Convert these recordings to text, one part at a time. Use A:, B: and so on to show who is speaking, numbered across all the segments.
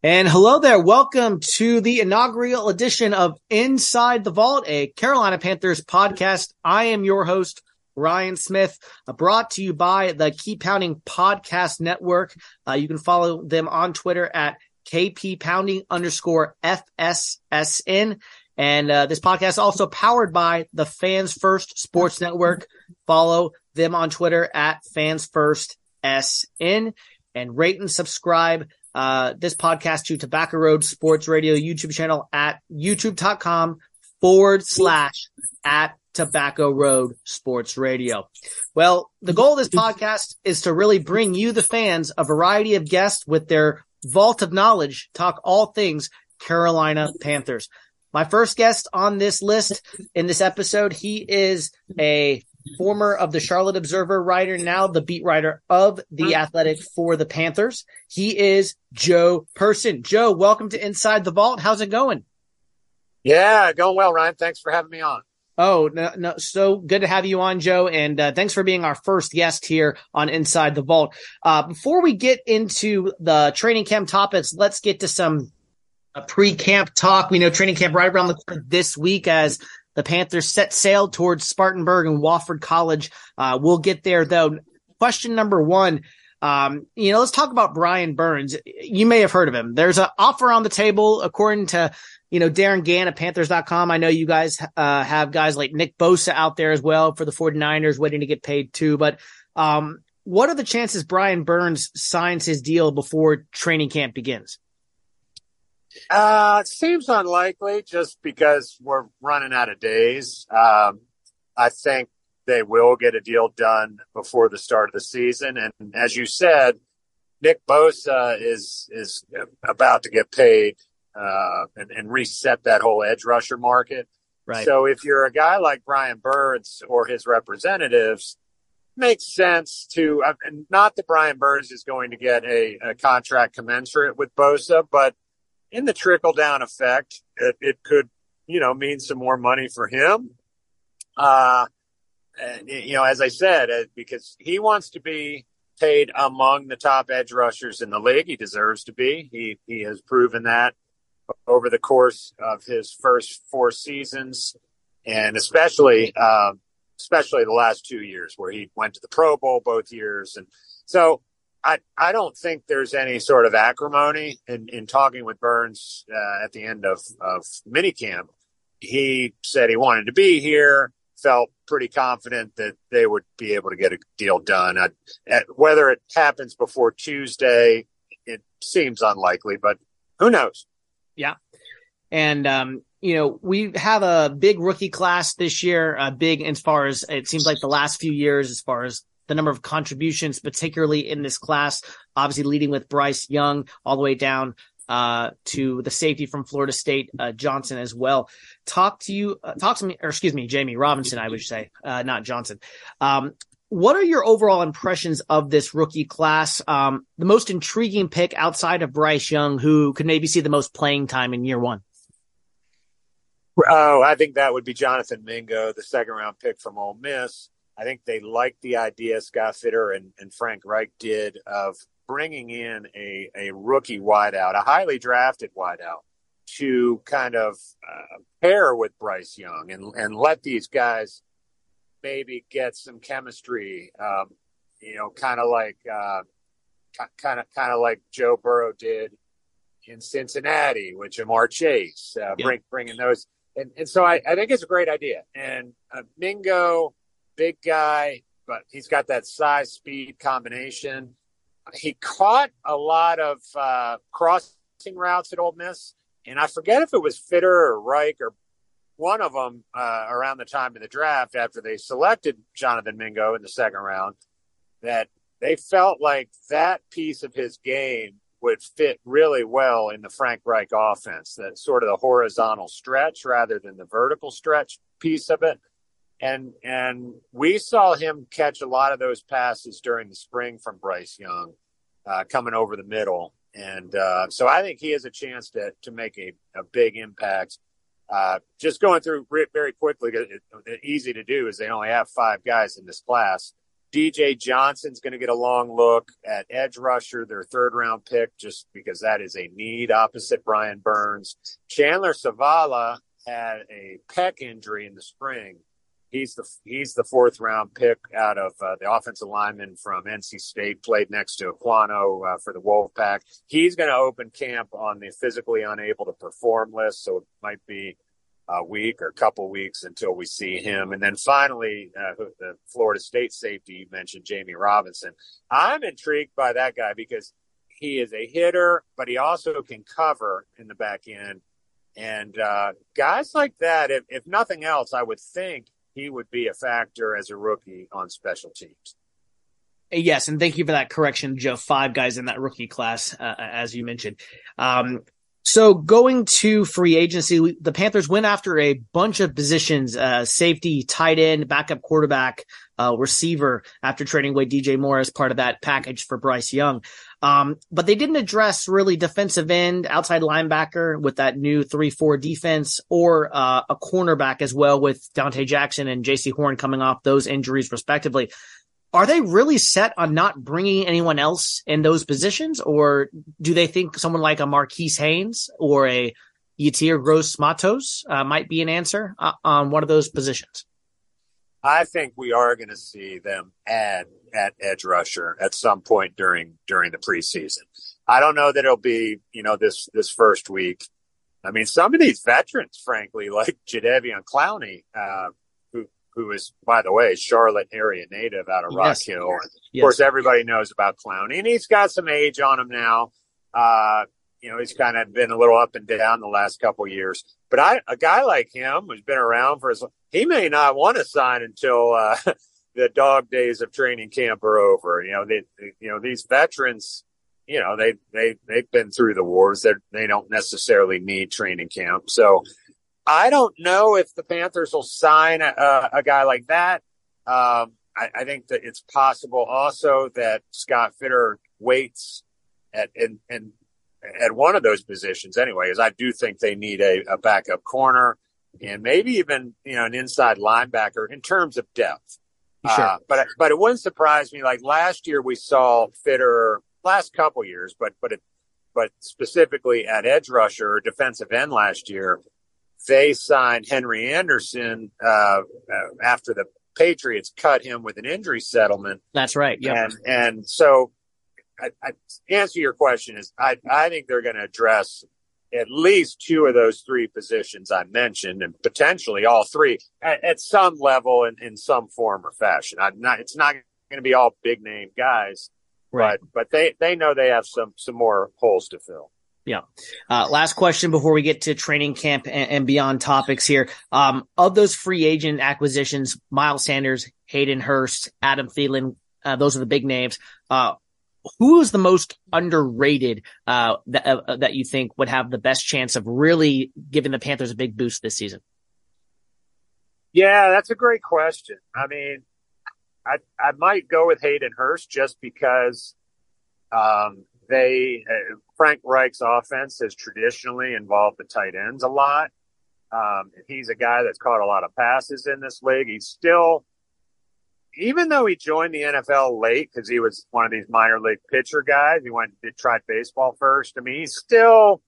A: And hello there. Welcome to the inaugural edition of Inside the Vault, a Carolina Panthers podcast. I am your host, Ryan Smith, uh, brought to you by the Keep Pounding Podcast Network. Uh, you can follow them on Twitter at KP Pounding underscore FSSN. And uh, this podcast is also powered by the Fans First Sports Network. Follow them on Twitter at Fans First SN and rate and subscribe uh, this podcast to Tobacco Road Sports Radio YouTube channel at youtube.com forward slash at Tobacco Road Sports Radio. Well, the goal of this podcast is to really bring you, the fans, a variety of guests with their vault of knowledge, talk all things Carolina Panthers. My first guest on this list in this episode, he is a former of the Charlotte Observer writer, now the beat writer of the Athletic for the Panthers. He is Joe Person. Joe, welcome to Inside the Vault. How's it going?
B: Yeah, going well, Ryan. Thanks for having me on.
A: Oh, no, no, so good to have you on, Joe. And uh, thanks for being our first guest here on Inside the Vault. Uh, before we get into the training camp topics, let's get to some uh, pre-camp talk. We know training camp right around the corner this week as the Panthers set sail towards Spartanburg and Wofford College. Uh, we'll get there though. Question number one. Um, you know, let's talk about Brian Burns. You may have heard of him. There's an offer on the table, according to, you know, Darin Gantt at Panthers.com. I know you guys, uh, have guys like Nick Bosa out there as well for the 49ers waiting to get paid too. But, um, what are the chances Brian Burns signs his deal before training camp begins?
B: Uh, it seems unlikely just because we're running out of days. Um, I think they will get a deal done before the start of the season. And as you said, Nick Bosa is is about to get paid uh, and, and reset that whole edge rusher market.
A: Right.
B: So if you're a guy like Brian Burns or his representatives, makes sense to uh, not that Brian Burns is going to get a, a contract commensurate with Bosa, but in the trickle down effect, it, it could you know mean some more money for him. Uh, and, you know, as I said, uh, because he wants to be paid among the top edge rushers in the league. He deserves to be. He he has proven that over the course of his first four seasons, and especially um, especially the last two years where he went to the Pro Bowl both years, and so. I, I don't think there's any sort of acrimony in, in talking with Burns uh, at the end of, of minicamp. He said he wanted to be here, felt pretty confident that they would be able to get a deal done. At, whether it happens before Tuesday, it seems unlikely, but who knows?
A: Yeah. And, um, you know, we have a big rookie class this year, uh, big as far as it seems like the last few years, as far as the number of contributions, particularly in this class, obviously leading with Bryce Young all the way down uh, to the safety from Florida State, uh, Johnson as well. Talk to you, uh, talk to me, or excuse me, Jammie Robinson, I would say, uh, not Johnson. Um, what are your overall impressions of this rookie class? Um, the most intriguing pick outside of Bryce Young, who could maybe see the most playing time in year one.
B: Oh, I think that would be Jonathan Mingo, the second round pick from Ole Miss. I think they liked the idea Scott Fitterer and, and Frank Reich did of bringing in a, a rookie wideout, a highly drafted wideout, to kind of uh, pair with Bryce Young and, and let these guys maybe get some chemistry. Um, you know, kind of like uh, kind of kind of like Joe Burrow did in Cincinnati with Ja'Marr Chase, uh, yeah. bring, bringing those. And, and so I, I think it's a great idea. And uh, Mingo, big guy, but he's got that size speed combination. He caught a lot of uh, crossing routes at Ole Miss, and I forget if it was Fitterer or Reich or one of them uh, around the time of the draft after they selected Jonathan Mingo in the second round that they felt like that piece of his game would fit really well in the Frank Reich offense, that sort of the horizontal stretch rather than the vertical stretch piece of it. And and we saw him catch a lot of those passes during the spring from Bryce Young, uh, coming over the middle. And uh, so I think he has a chance to to make a, a big impact. Uh, just going through very quickly, it, it, easy to do is they only have five guys in this class. DJ Johnson's going to get a long look at edge rusher, their third round pick, just because that is a need opposite Brian Burns. Chandler Zavala had a pec injury in the spring. He's the he's the fourth round pick out of uh, the offensive lineman from NC State, played next to Ekwonu uh, for the Wolfpack. He's going to open camp on the physically unable to perform list, so it might be a week or a couple weeks until we see him. And then finally, uh, the Florida State safety you mentioned, Jammie Robinson. I'm intrigued by that guy because he is a hitter, but he also can cover in the back end. And uh, guys like that, if, if nothing else, I would think he would be a factor as a rookie on special teams.
A: Yes, and thank you for that correction, Joe. Five guys in that rookie class, uh, as you mentioned. Um, so going to free agency, the Panthers went after a bunch of positions, uh, safety, tight end, backup quarterback, uh, receiver after trading away DJ Moore as part of that package for Bryce Young. Um, but they didn't address really defensive end, outside linebacker with that new 3-4 defense or, uh, a cornerback as well with Donte Jackson and Jaycee Horn coming off those injuries respectively are they really set on not bringing anyone else in those positions, or do they think someone like a Marquis Haynes or a Yetur Gross Matos uh, might be an answer uh, on one of those positions?
B: I think we are going to see them add at edge rusher at some point during during the preseason. I don't know that it'll be you know this this first week. I mean, some of these veterans, frankly, like Jadeveon Clowney, uh, who is, by the way, Charlotte area native out of Rock yes. Hill. Of yes. course, everybody knows about Clowney, and he's got some age on him now. Uh, you know, he's kind of been a little up and down the last couple years. But I, a guy like him who's been around for his, he may not want to sign until uh, the dog days of training camp are over. You know, they, you know, these veterans, you know, they they they've been through the wars. They they don't necessarily need training camp. So I don't know if the Panthers will sign a, a guy like that. Um, I, I, think that it's possible also that Scott Fitterer waits at in, in, at one of those positions anyway, as I do think they need a, a backup corner and maybe even you know an inside linebacker in terms of depth. Sure. Uh, but but it wouldn't surprise me. Like last year, we saw Fitterer last couple years, but but it, but specifically at edge rusher or defensive end last year, they signed Henry Anderson uh, uh, after the Patriots cut him with an injury settlement.
A: That's right.
B: Yeah. And, and so, I, I, answer your question is I, I think they're going to address at least two of those three positions I mentioned, and potentially all three at, at some level in, in some form or fashion. I'm not. It's not going to be all big name guys, right? But but they they know they have some some more holes to fill.
A: Yeah. Uh, last question before we get to training camp and, and beyond topics here. Um, of those free agent acquisitions, Miles Sanders, Hayden Hurst, Adam Thielen, uh, those are the big names. Uh, who is the most underrated uh, that uh, that you think would have the best chance of really giving the Panthers a big boost this season?
B: Yeah, that's a great question. I mean, I I might go with Hayden Hurst just because um, they uh, Frank Reich's offense has traditionally involved the tight ends a lot. Um, he's a guy that's caught a lot of passes in this league. He's still, even though he joined the NFL late because he was one of these minor league pitcher guys, he went to try baseball first. I mean, he's still,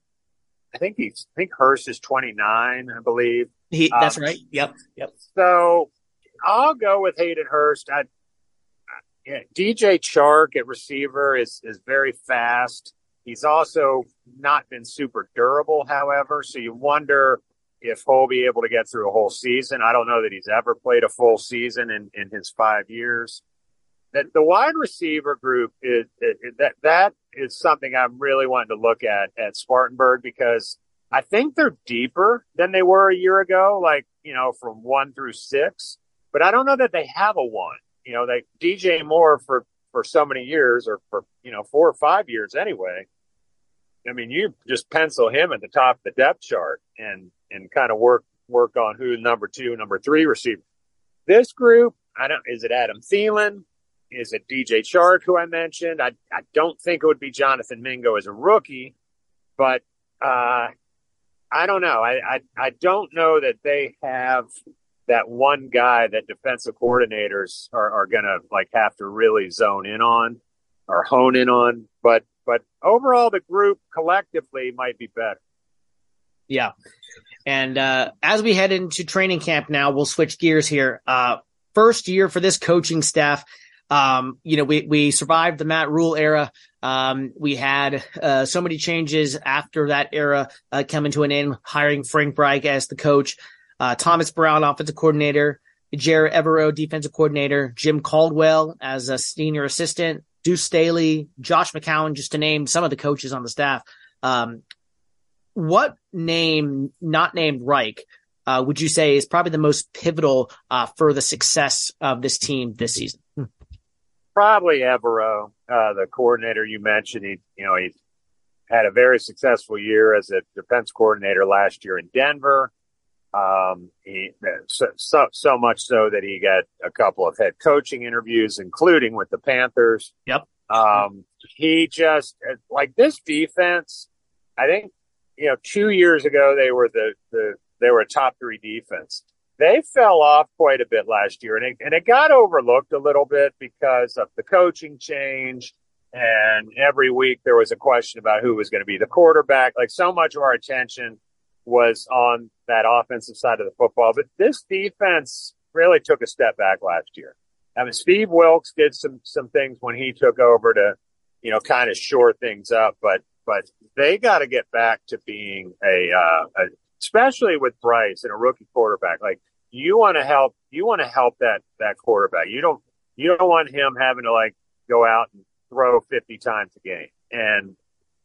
B: I think he's, I think Hurst is 29, I believe.
A: He, that's um, right. Yep. Yep.
B: So I'll go with Hayden Hurst. I, yeah, DJ Chark at receiver is is very fast. He's also not been super durable, however. So you wonder if he'll be able to get through a whole season. I don't know that he's ever played a full season in, in his five years. That the wide receiver group is that that is something I'm really wanting to look at at Spartanburg because I think they're deeper than they were a year ago, like you know from one through six. But I don't know that they have a one. You know, they DJ Moore for for so many years, or for you know four or five years anyway. I mean, you just pencil him at the top of the depth chart and and kind of work work on who number two, number three receiver. This group, I don't. Is it Adam Thielen? Is it DJ Chark, who I mentioned? I I don't think it would be Jonathan Mingo as a rookie, but uh, I don't know. I, I I don't know that they have that one guy that defensive coordinators are, are going to like have to really zone in on or hone in on. But but overall, the group collectively might be better.
A: Yeah. And uh, as we head into training camp now, we'll switch gears here. Uh, first year for this coaching staff. Um, you know, we, we survived the Matt Rhule era. Um, we had uh, so many changes after that era uh, coming to an end, hiring Frank Reich as the coach, uh, Thomas Brown, offensive coordinator, Ejiro Evero, defensive coordinator, Jim Caldwell as a senior assistant, Deuce Staley, Josh McCown, just to name some of the coaches on the staff. Um, what name, not named Reich, uh, would you say is probably the most pivotal uh, for the success of this team this season? Hmm.
B: Probably Evero, uh, the coordinator you mentioned. He, you know, he had a very successful year as a defense coordinator last year in Denver. Um, he so, so, so much so that he got a couple of head coaching interviews, including with the Panthers.
A: Yep.
B: Um, he just like this defense. I think you know, two years ago they were the, the they were a top three defense. They fell off quite a bit last year, and it, and it got overlooked a little bit because of the coaching change. And every week there was a question about who was going to be the quarterback. Like so much of our attention was on that offensive side of the football, but this defense really took a step back last year. I mean, Steve Wilks did some some things when he took over to, you know, kind of shore things up, but but they got to get back to being a, uh, a, especially with Bryce and a rookie quarterback. Like you want to help, you want to help that that quarterback. You don't you don't want him having to like go out and throw 50 times a game. And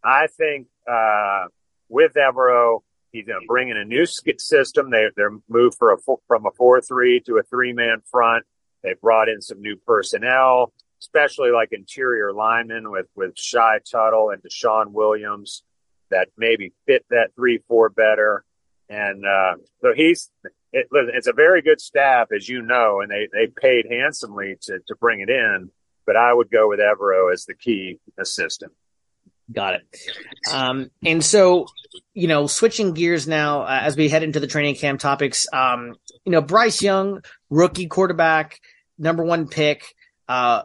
B: I think uh, with Evero, he's going to bring in a new system. They they're moved for a from a four three to a three man front. They brought in some new personnel especially like interior linemen with with Shy Tuttle and DeShawn Williams that maybe fit that three four better. And uh, so he's it, it's a very good staff, as you know, and they they paid handsomely to to bring it in. But I would go with Evero as the key assistant.
A: Got it. Um, and so, you know, switching gears now uh, as we head into the training camp topics. Um, you know, Bryce Young, rookie quarterback, number one pick. Uh,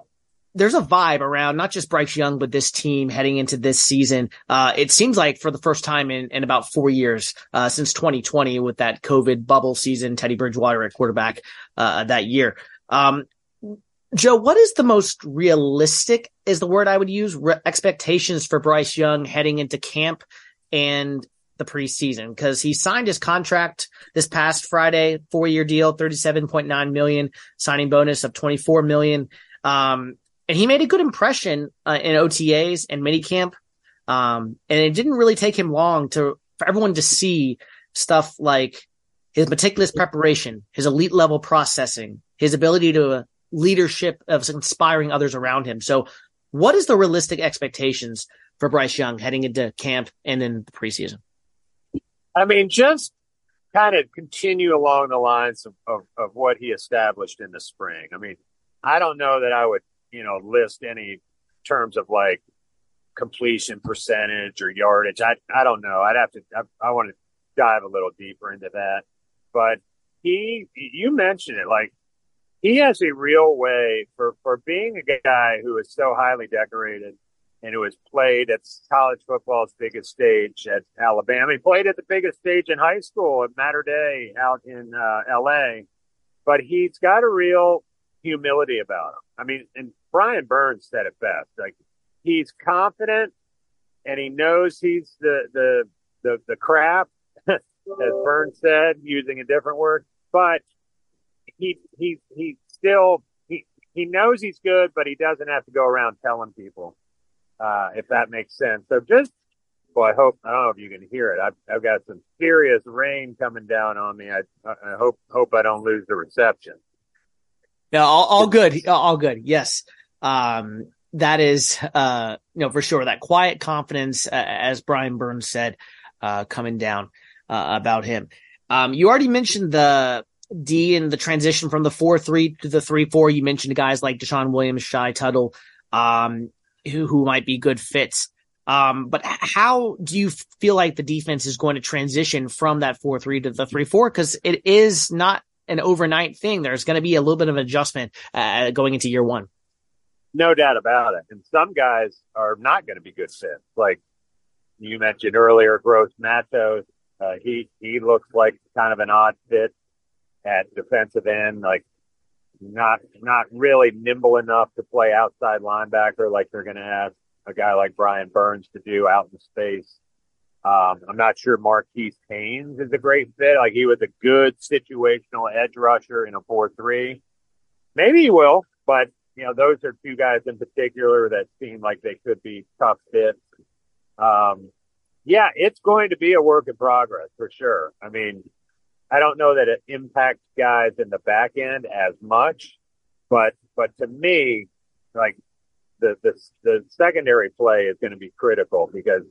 A: there's a vibe around not just Bryce Young, but this team heading into this season. Uh, it seems like for the first time in, in about four years, uh, since 2020 with that COVID bubble season, Teddy Bridgewater at quarterback, uh, that year. Um, Joe, what is the most realistic is the word I would use re- expectations for Bryce Young heading into camp and the preseason because he signed his contract this past Friday, four year deal, 37.9 million signing bonus of 24 million. Um, and he made a good impression uh, in OTAs and minicamp. Um, and it didn't really take him long to for everyone to see stuff like his meticulous preparation, his elite level processing, his ability to uh, leadership of inspiring others around him. So, what is the realistic expectations for Bryce Young heading into camp and in the preseason?
B: I mean, just kind of continue along the lines of, of, of what he established in the spring. I mean, I don't know that I would, you know, list any terms of like completion percentage or yardage. I I don't know. I'd have to. I, I want to dive a little deeper into that. But he, you mentioned it, like he has a real way for for being a guy who is so highly decorated and who has played at college football's biggest stage at Alabama. He played at the biggest stage in high school at Mater Dei out in uh, L.A. But he's got a real humility about him. I mean, and Brian Burns said it best. Like he's confident and he knows he's the the the, the crap, as Burns said, using a different word. But he he he still he he knows he's good, but he doesn't have to go around telling people. Uh, if that makes sense. So just well, I hope I don't know if you can hear it. I've I've got some serious rain coming down on me. I I hope hope I don't lose the reception.
A: Yeah, all, all good, all good. Yes, um, that is uh, you know for sure that quiet confidence, uh, as Brian Burns said, uh, coming down uh, about him. Um, you already mentioned the D and the transition from the four three to the three four. You mentioned guys like DeShawn Williams, Shy Tuttle. Um, who, who might be good fits. Um, but how do you feel like the defense is going to transition from that 4-3 to the 3-4? Cause it is not an overnight thing. There's going to be a little bit of adjustment uh, going into year one.
B: No doubt about it. And some guys are not going to be good fits. Like you mentioned earlier, Gross Matos. Uh, he, he looks like kind of an odd fit at defensive end. Like not not really nimble enough to play outside linebacker like they're going to have a guy like Brian Burns to do out in space. Um, I'm not sure Marquis Haynes is a great fit. Like he was a good situational edge rusher in a 4-3. Maybe he will, but you know, those are two guys in particular that seem like they could be tough fits. Um, yeah, it's going to be a work in progress for sure. I mean, I don't know that it impacts guys in the back end as much, but but to me, like the the the secondary play is going to be critical because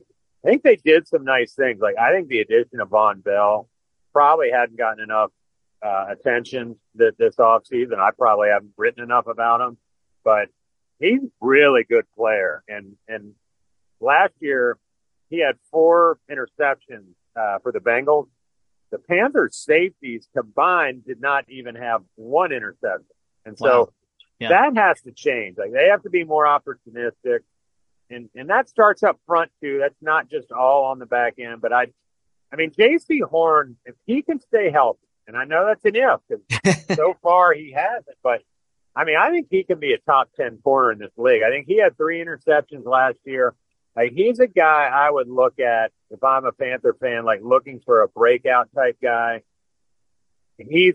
B: I think they did some nice things. Like I think the addition of Vonn Bell probably hadn't gotten enough uh, attention this, this offseason. I probably haven't written enough about him, but he's really good player. And and last year he had four interceptions uh, for the Bengals the Panthers safeties combined did not even have one interception. And so wow. yeah. that has to change. Like they have to be more opportunistic. And, and that starts up front too. That's not just all on the back end, but I, I mean, Jaycee Horn, if he can stay healthy, and I know that's an if because so far he hasn't, but I mean, I think he can be a top 10 corner in this league. I think he had three interceptions last year. Like he's a guy I would look at if I'm a Panther fan, like looking for a breakout type guy. He's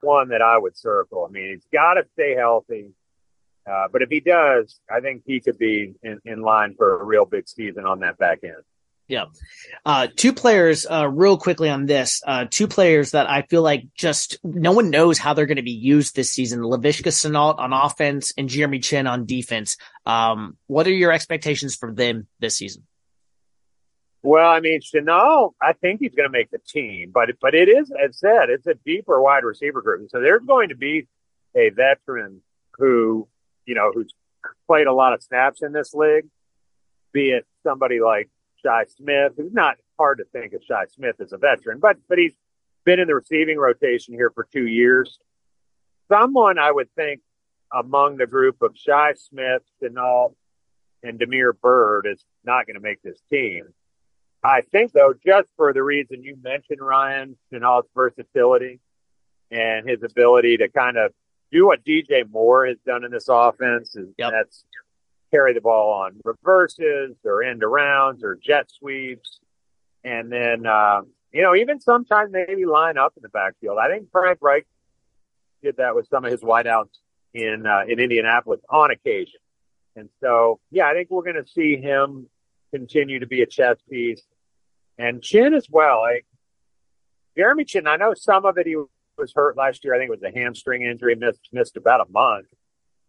B: One that I would circle. I mean, he's got to stay healthy. Uh, but if he does, I think he could be in, in line for a real big season on that back end.
A: Yeah. Uh, two players, uh, real quickly on this, uh, two players that I feel like just no one knows how they're going to be used this season. Laviska Shenault on offense and Jeremy Chinn on defense. Um, what are your expectations for them this season?
B: Well, I mean, Shenault, I think he's going to make the team, but, but it is, as said, it's a deeper wide receiver group. So there's going to be a veteran who, you know, who's played a lot of snaps in this league, be it somebody like Shi Smith, who's not hard to think of Shi Smith as a veteran, but but he's been in the receiving rotation here for two years. someone I would think among the group of Shi Smith, Shenault, and Damiere Byrd is not going to make this team. I think, though, just for the reason you mentioned, Ryan, Shenault's versatility and his ability to kind of do what DJ Moore has done in this offense, is yep. that's carry the ball on reverses or end arounds or jet sweeps. And then, uh, you know, even sometimes maybe line up in the backfield. I think Frank Reich did that with some of his wideouts in, uh, in Indianapolis on occasion. And so, yeah, I think we're going to see him continue to be a chess piece and Chin as well. Like Jeremy Chinn, I know some of it he was hurt last year. I think it was a hamstring injury, missed missed about a month.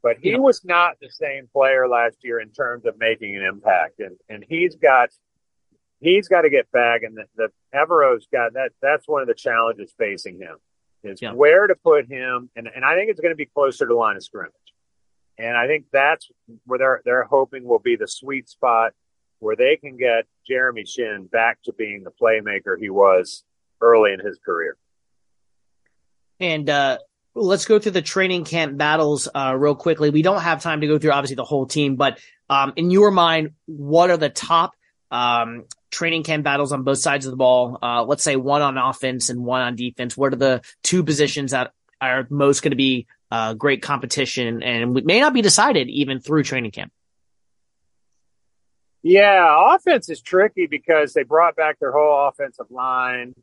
B: But he yeah. was not the same player last year in terms of making an impact. And and he's got he's got to get back. And the, the Evero's got that. That's one of the challenges facing him is yeah. where to put him. And and I think it's going to be closer to line of scrimmage. And I think that's where they're they're hoping will be the sweet spot where they can get Jeremy Chinn back to being the playmaker he was early in his career.
A: And uh, let's go through the training camp battles uh, real quickly. We don't have time to go through obviously the whole team, but um, in your mind, what are the top um, training camp battles on both sides of the ball? Uh, let's say one on offense and one on defense. What are the two positions that are most going to be uh, great competition and may not be decided even through training camp?
B: Yeah, offense is tricky because they brought back their whole offensive line.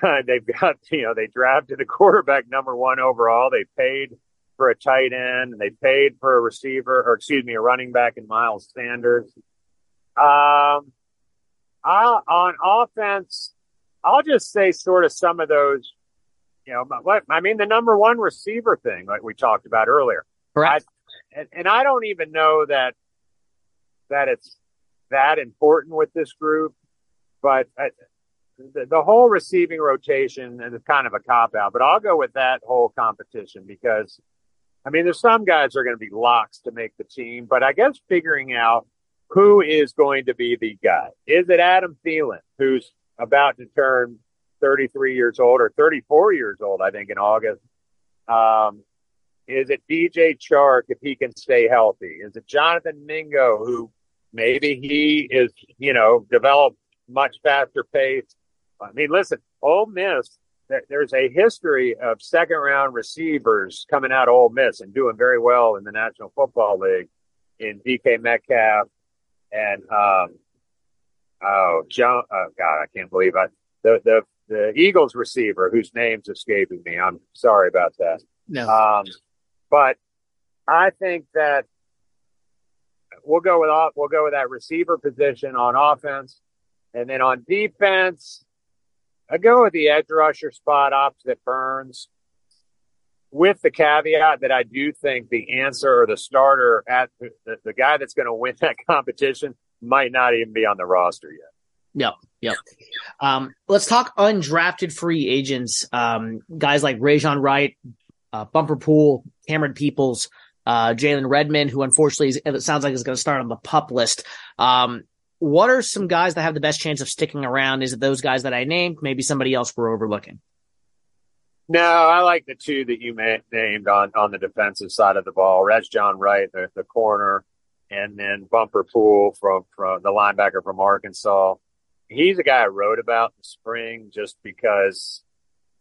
B: They've got, you know, they drafted a quarterback number one overall. They paid for a tight end and they paid for a receiver or excuse me, a running back in Miles Sanders. Um, I, on offense, I'll just say sort of some of those, you know, what, I mean, the number one receiver thing, like we talked about earlier.
A: Correct.
B: I, and, and I don't even know that, that it's that important with this group, but I, the, the whole receiving rotation is kind of a cop out, but I'll go with that whole competition because I mean, there's some guys are going to be locks to make the team, but I guess figuring out who is going to be the guy. Is it Adam Thielen, who's about to turn 33 years old or 34 years old, I think, in August? Um, is it DJ Chark if he can stay healthy? Is it Jonathan Mingo, who maybe he is, you know, developed much faster pace I mean, listen, Ole Miss, there's a history of second round receivers coming out of Ole Miss and doing very well in the National Football League in DK Metcalf and, um, oh, John, oh God, I can't believe I, the, the, the Eagles receiver whose name's escaping me. I'm sorry about that.
A: No.
B: Um, but I think that we'll go with, off. we'll go with that receiver position on offense. And then on defense, I go with the edge rusher spot opposite Burns with the caveat that I do think the answer or the starter at the, the guy that's going to win that competition might not even be on the roster yet.
A: Yep. Yep. Um, let's talk undrafted free agents. Um, guys like Rejzohn Wright, uh, Bumper Pool, Camerun Peoples, uh, Jalen Redmond, who unfortunately is, it sounds like is going to start on the pup list. Um, what are some guys that have the best chance of sticking around? Is it those guys that I named? Maybe somebody else we're overlooking?
B: No, I like the two that you named on, on the defensive side of the ball. Rejzohn Wright, the, the corner, and then Bumper Pool from, from the linebacker from Arkansas. He's a guy I wrote about in the spring just because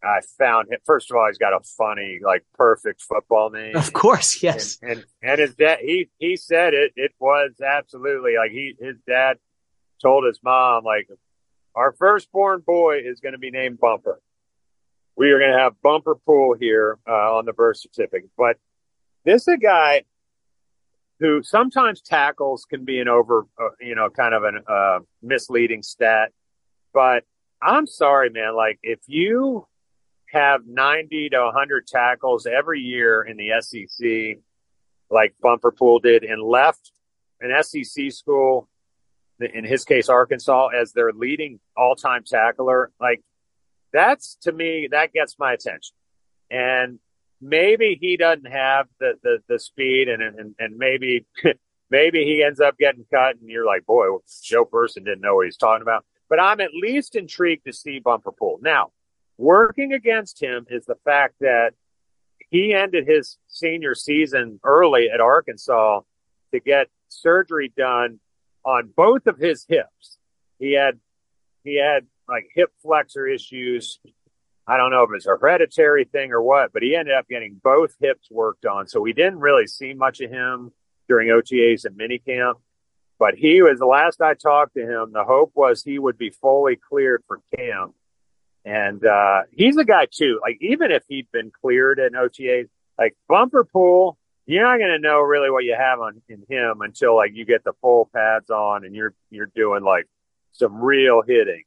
B: I found him. First of all, he's got a funny, like perfect football name.
A: Of course, yes.
B: And and, and his dad, he he said it. It was absolutely like he his dad told his mom, like, our firstborn boy is going to be named Bumper. We are going to have Bumper Pool here uh, on the birth certificate. But this is a guy who sometimes tackles can be an over, uh, you know, kind of a uh, misleading stat. But I'm sorry, man. Like, if you have 90 to 100 tackles every year in the SEC, like Bumper Pool did, and left an SEC school in his case, Arkansas, as their leading all time tackler. Like that's to me, that gets my attention. And maybe he doesn't have the, the, the speed and, and, and maybe, maybe he ends up getting cut and you're like, boy, Joe Person didn't know what he's talking about. But I'm at least intrigued to see Bumper Pool. Now, working against him is the fact that he ended his senior season early at Arkansas to get surgery done on both of his hips. He had he had like hip flexor issues. I don't know if it's a hereditary thing or what, but he ended up getting both hips worked on. So we didn't really see much of him during OTAs and minicamp. But he was the last I talked to him. The hope was he would be fully cleared for camp. And uh, he's a guy too. Like even if he'd been cleared in OTAs, like bumper pool, you're not going to know really what you have on in him until like you get the full pads on and you're you're doing like some real hitting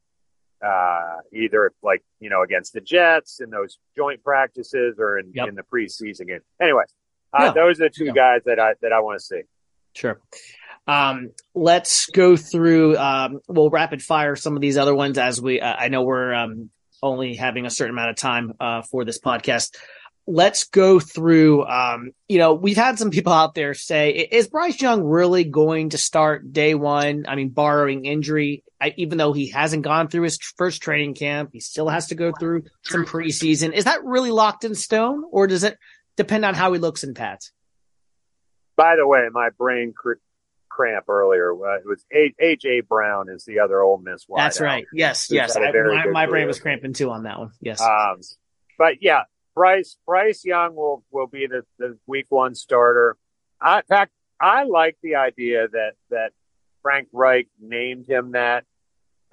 B: uh, either like you know against the Jets in those joint practices or in, yep. in the preseason game. Anyway, uh, yeah. those are the two yeah. guys that I that I want to see.
A: Sure. Um, let's go through. Um, we'll rapid fire some of these other ones as we. Uh, I know we're um, only having a certain amount of time uh, for this podcast let's go through. Um, you know, we've had some people out there say, is Bryce Young really going to start day one? I mean, borrowing injury, I, even though he hasn't gone through his first training camp, he still has to go through some preseason. Is that really locked in stone, or does it depend on how he looks in pads?
B: By the way, my brain cr- cramp earlier. Uh, it was AJ Brown is the other Ole Miss
A: wide. That's right. Yes, yes. I, my, my brain was cramping too on that one. Yes.
B: Um, but yeah, Bryce Bryce Young will will be the, the week one starter. I, in fact, I like the idea that that Frank Reich named him that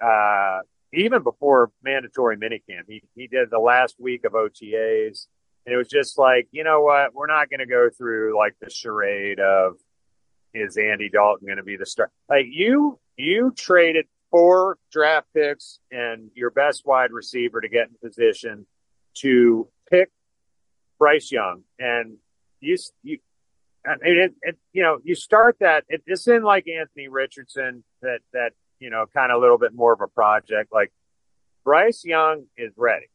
B: uh, even before mandatory minicamp. He he did the last week of OTAs, and it was just like, you know what, we're not going to go through like the charade of is Andy Dalton going to be the star? Like you you traded four draft picks and your best wide receiver to get in position to pick Bryce Young, and you you. I mean, it, it, you know, you start that. It, it's in like Anthony Richardson that that you know, kind of a little bit more of a project. Like Bryce Young is ready.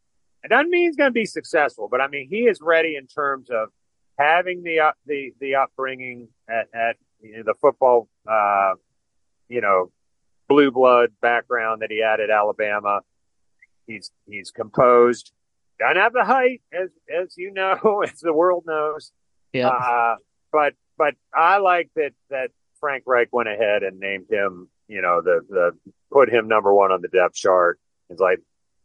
B: It doesn't mean he's going to be successful, but I mean he is ready in terms of having the uh, the the upbringing at, at the football, uh, you know, blue blood background that he had at Alabama. He's he's composed doesn't have the height, as as you know, as the world knows.
A: Yeah.
B: Uh, but but I like that that Frank Reich went ahead and named him. You know, the the put him number one on the depth chart. It's like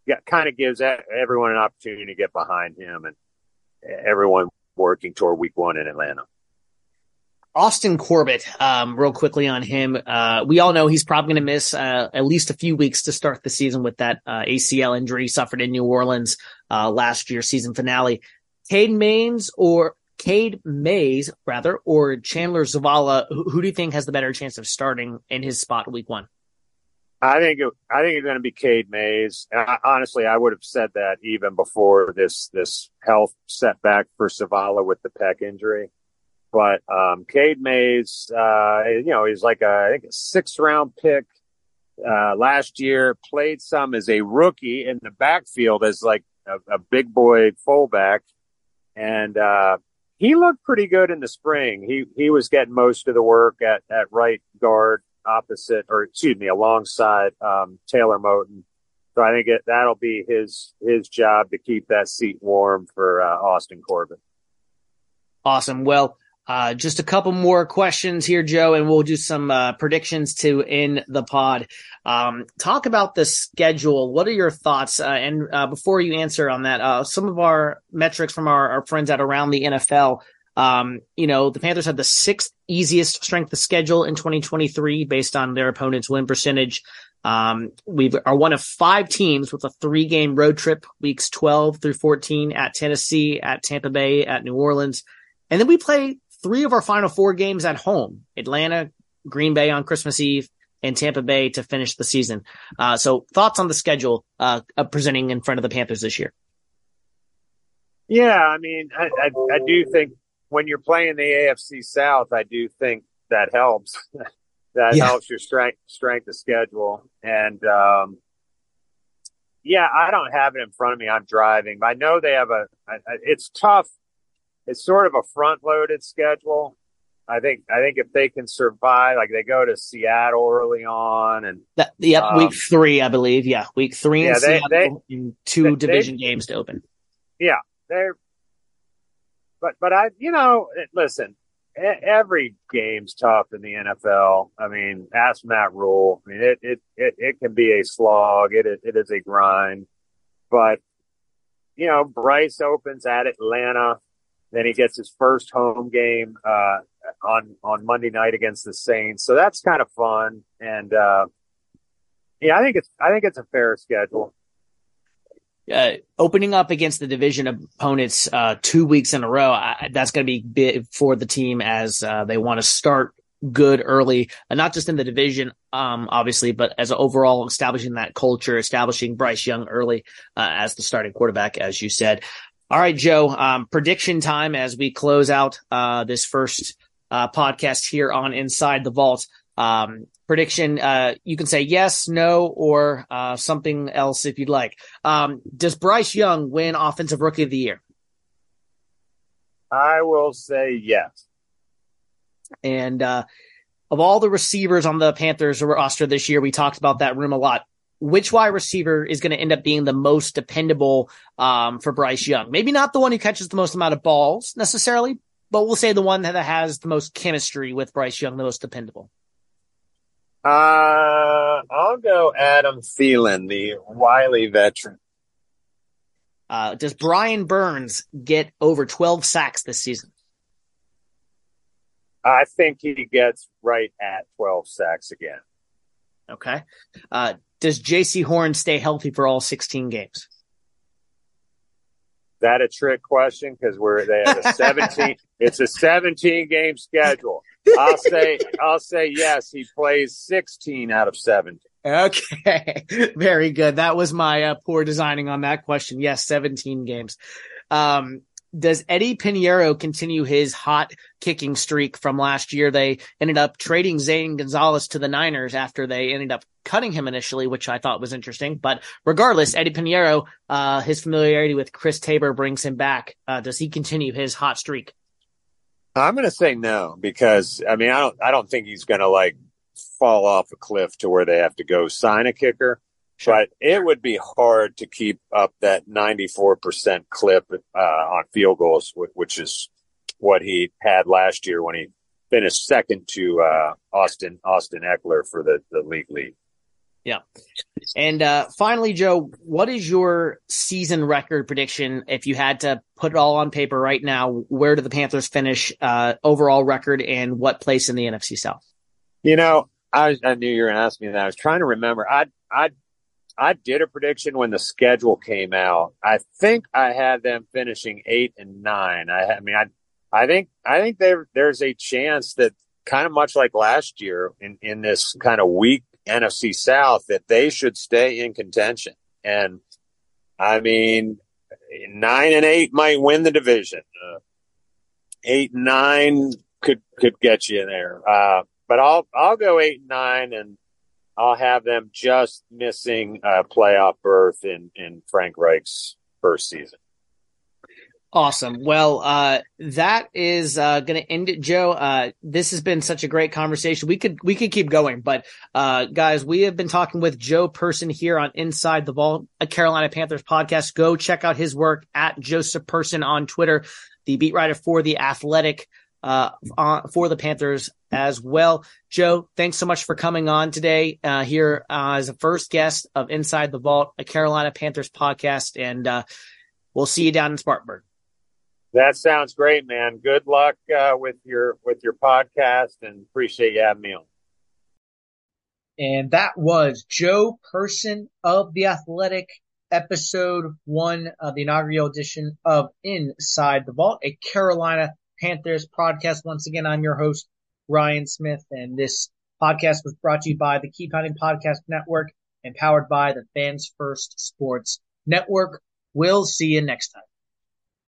B: yeah, kind of gives everyone an opportunity to get behind him and everyone working toward week one in Atlanta.
A: Austin Corbett, um, real quickly on him. Uh, we all know he's probably going to miss uh, at least a few weeks to start the season with that uh, ACL injury suffered in New Orleans uh, last year season finale. Cade Mays or Cade Mays rather, or Chandler Zavala, who, who, do you think has the better chance of starting in his spot week one?
B: I think it, I think it's going to be Cade Mays. I, honestly, I would have said that even before this this health setback for Zavala with the pec injury. But um, Cade Mays, uh, you know, he's like a, six round pick uh, last year. Played some as a rookie in the backfield as like a, a big boy fullback, and uh, he looked pretty good in the spring. He he was getting most of the work at at right guard opposite, or excuse me, alongside um, Taylor Moton. So I think it, that'll be his his job to keep that seat warm for uh, Austin Corbett.
A: Awesome. Well, uh, just a couple more questions here, Joe, and we'll do some uh, predictions to in the pod. Um, talk about the schedule. What are your thoughts? Uh, and uh, before you answer on that, uh, some of our metrics from our, our friends at Around the NFL. Um, you know, the Panthers had the sixth easiest strength of schedule in 2023 based on their opponent's win percentage. Um, we are one of five teams with a three game road trip, weeks 12 through 14 at Tennessee, at Tampa Bay, at New Orleans. And then we play three of our final four games at home Atlanta, Green Bay on Christmas Eve, and Tampa Bay to finish the season. Uh, so, thoughts on the schedule uh, presenting in front of the Panthers this year?
B: Yeah, I mean, I, I, I do think when you're playing the AFC South, I do think that helps. that yeah. helps your strength strength of schedule. And um, yeah, I don't have it in front of me. I'm driving, but I know they have a. It's tough it's sort of a front loaded schedule. I think I think if they can survive, like they go to Seattle early on, and
A: that, yep, um, week three, I believe. Yeah, week three yeah, in they, Seattle, they, and two they, division games to open.
B: Yeah, they're but but I, you know, listen, every game's tough in the NFL. I mean, ask Matt Rhule. I mean, it it it, it can be a slog. It it is a grind, but you know, Bryce opens at Atlanta. Then he gets his first home game uh, on on Monday night against the Saints. So that's kind of fun. And uh, yeah, I think it's I think it's a fair schedule.
A: Uh, opening up against the division opponents uh, two weeks in a row, I, that's going to be big for the team as uh, they want to start good early, and not just in the division, um, obviously, but as overall establishing that culture, establishing Bryce Young early uh, as the starting quarterback, as you said. All right, Joe, um, prediction time as we close out uh, this first uh, podcast here on Inside the Vault. Um, prediction, uh, you can say yes, no, or uh, something else if you'd like. Um, does Bryce Young win Offensive Rookie of the Year?
B: I will say yes.
A: And uh, of all the receivers on the Panthers roster this year, we talked about that room a lot. Which wide receiver is going to end up being the most dependable um, for Bryce Young? Maybe not the one who catches the most amount of balls necessarily, but we'll say the one that has the most chemistry with Bryce Young, the most dependable.
B: Uh, I'll go Adam Thielen, the wily veteran.
A: Uh, does Brian Burns get over 12 sacks this season?
B: I think he gets right at 12 sacks again.
A: Okay. Uh, does Jaycee Horn stay healthy for all 16 games?
B: That a trick question because we're they have a 17. it's a 17 game schedule. I'll say I'll say yes. He plays 16 out of 17.
A: Okay, very good. That was my uh, poor designing on that question. Yes, 17 games. Um, does Eddie Piñeiro continue his hot kicking streak from last year? They ended up trading Zane Gonzalez to the Niners after they ended up cutting him initially, which I thought was interesting. But regardless, Eddie Piñeiro, uh, his familiarity with Chris Tabor brings him back. Uh, does he continue his hot streak?
B: I'm going to say no because I mean I don't I don't think he's going to like fall off a cliff to where they have to go sign a kicker. But it would be hard to keep up that 94% clip uh, on field goals, which is what he had last year when he finished second to uh, Austin Austin Ekeler for the, the league lead.
A: Yeah. And uh, finally, Joe, what is your season record prediction? If you had to put it all on paper right now, where do the Panthers finish uh, overall record and what place in the NFC South?
B: You know, I, I knew you were going to ask me that. I was trying to remember. I I I did a prediction when the schedule came out. I think I had them finishing eight and nine. I, I mean, I, I think, I think there, there's a chance that kind of much like last year in, in this kind of weak NFC South that they should stay in contention. And I mean, nine and eight might win the division. Uh, eight and nine could, could get you in there. Uh, but I'll, I'll go eight and nine and, I'll have them just missing a playoff berth in, in Frank Reich's first season.
A: Awesome. Well, uh, that is uh, going to end it, Joe. Uh, this has been such a great conversation. We could we could keep going, but uh, guys, we have been talking with Joe Person here on Inside the Vault, a Carolina Panthers podcast. Go check out his work at Joseph Person on Twitter, the beat writer for the Athletic uh, for the Panthers as well. Joe, thanks so much for coming on today uh, here uh, as a first guest of Inside the Vault, a Carolina Panthers podcast, and uh, we'll see you down in Spartanburg.
B: That sounds great, man. Good luck uh, with your with your podcast, and appreciate you having me on.
A: And that was Joe Person of the Athletic, episode one of the inaugural edition of Inside the Vault, a Carolina Panthers podcast. Once again, I'm your host, Ryan Smith, and this podcast was brought to you by the Keep Pounding Podcast Network and powered by the Fans First Sports Network. We'll see you next time.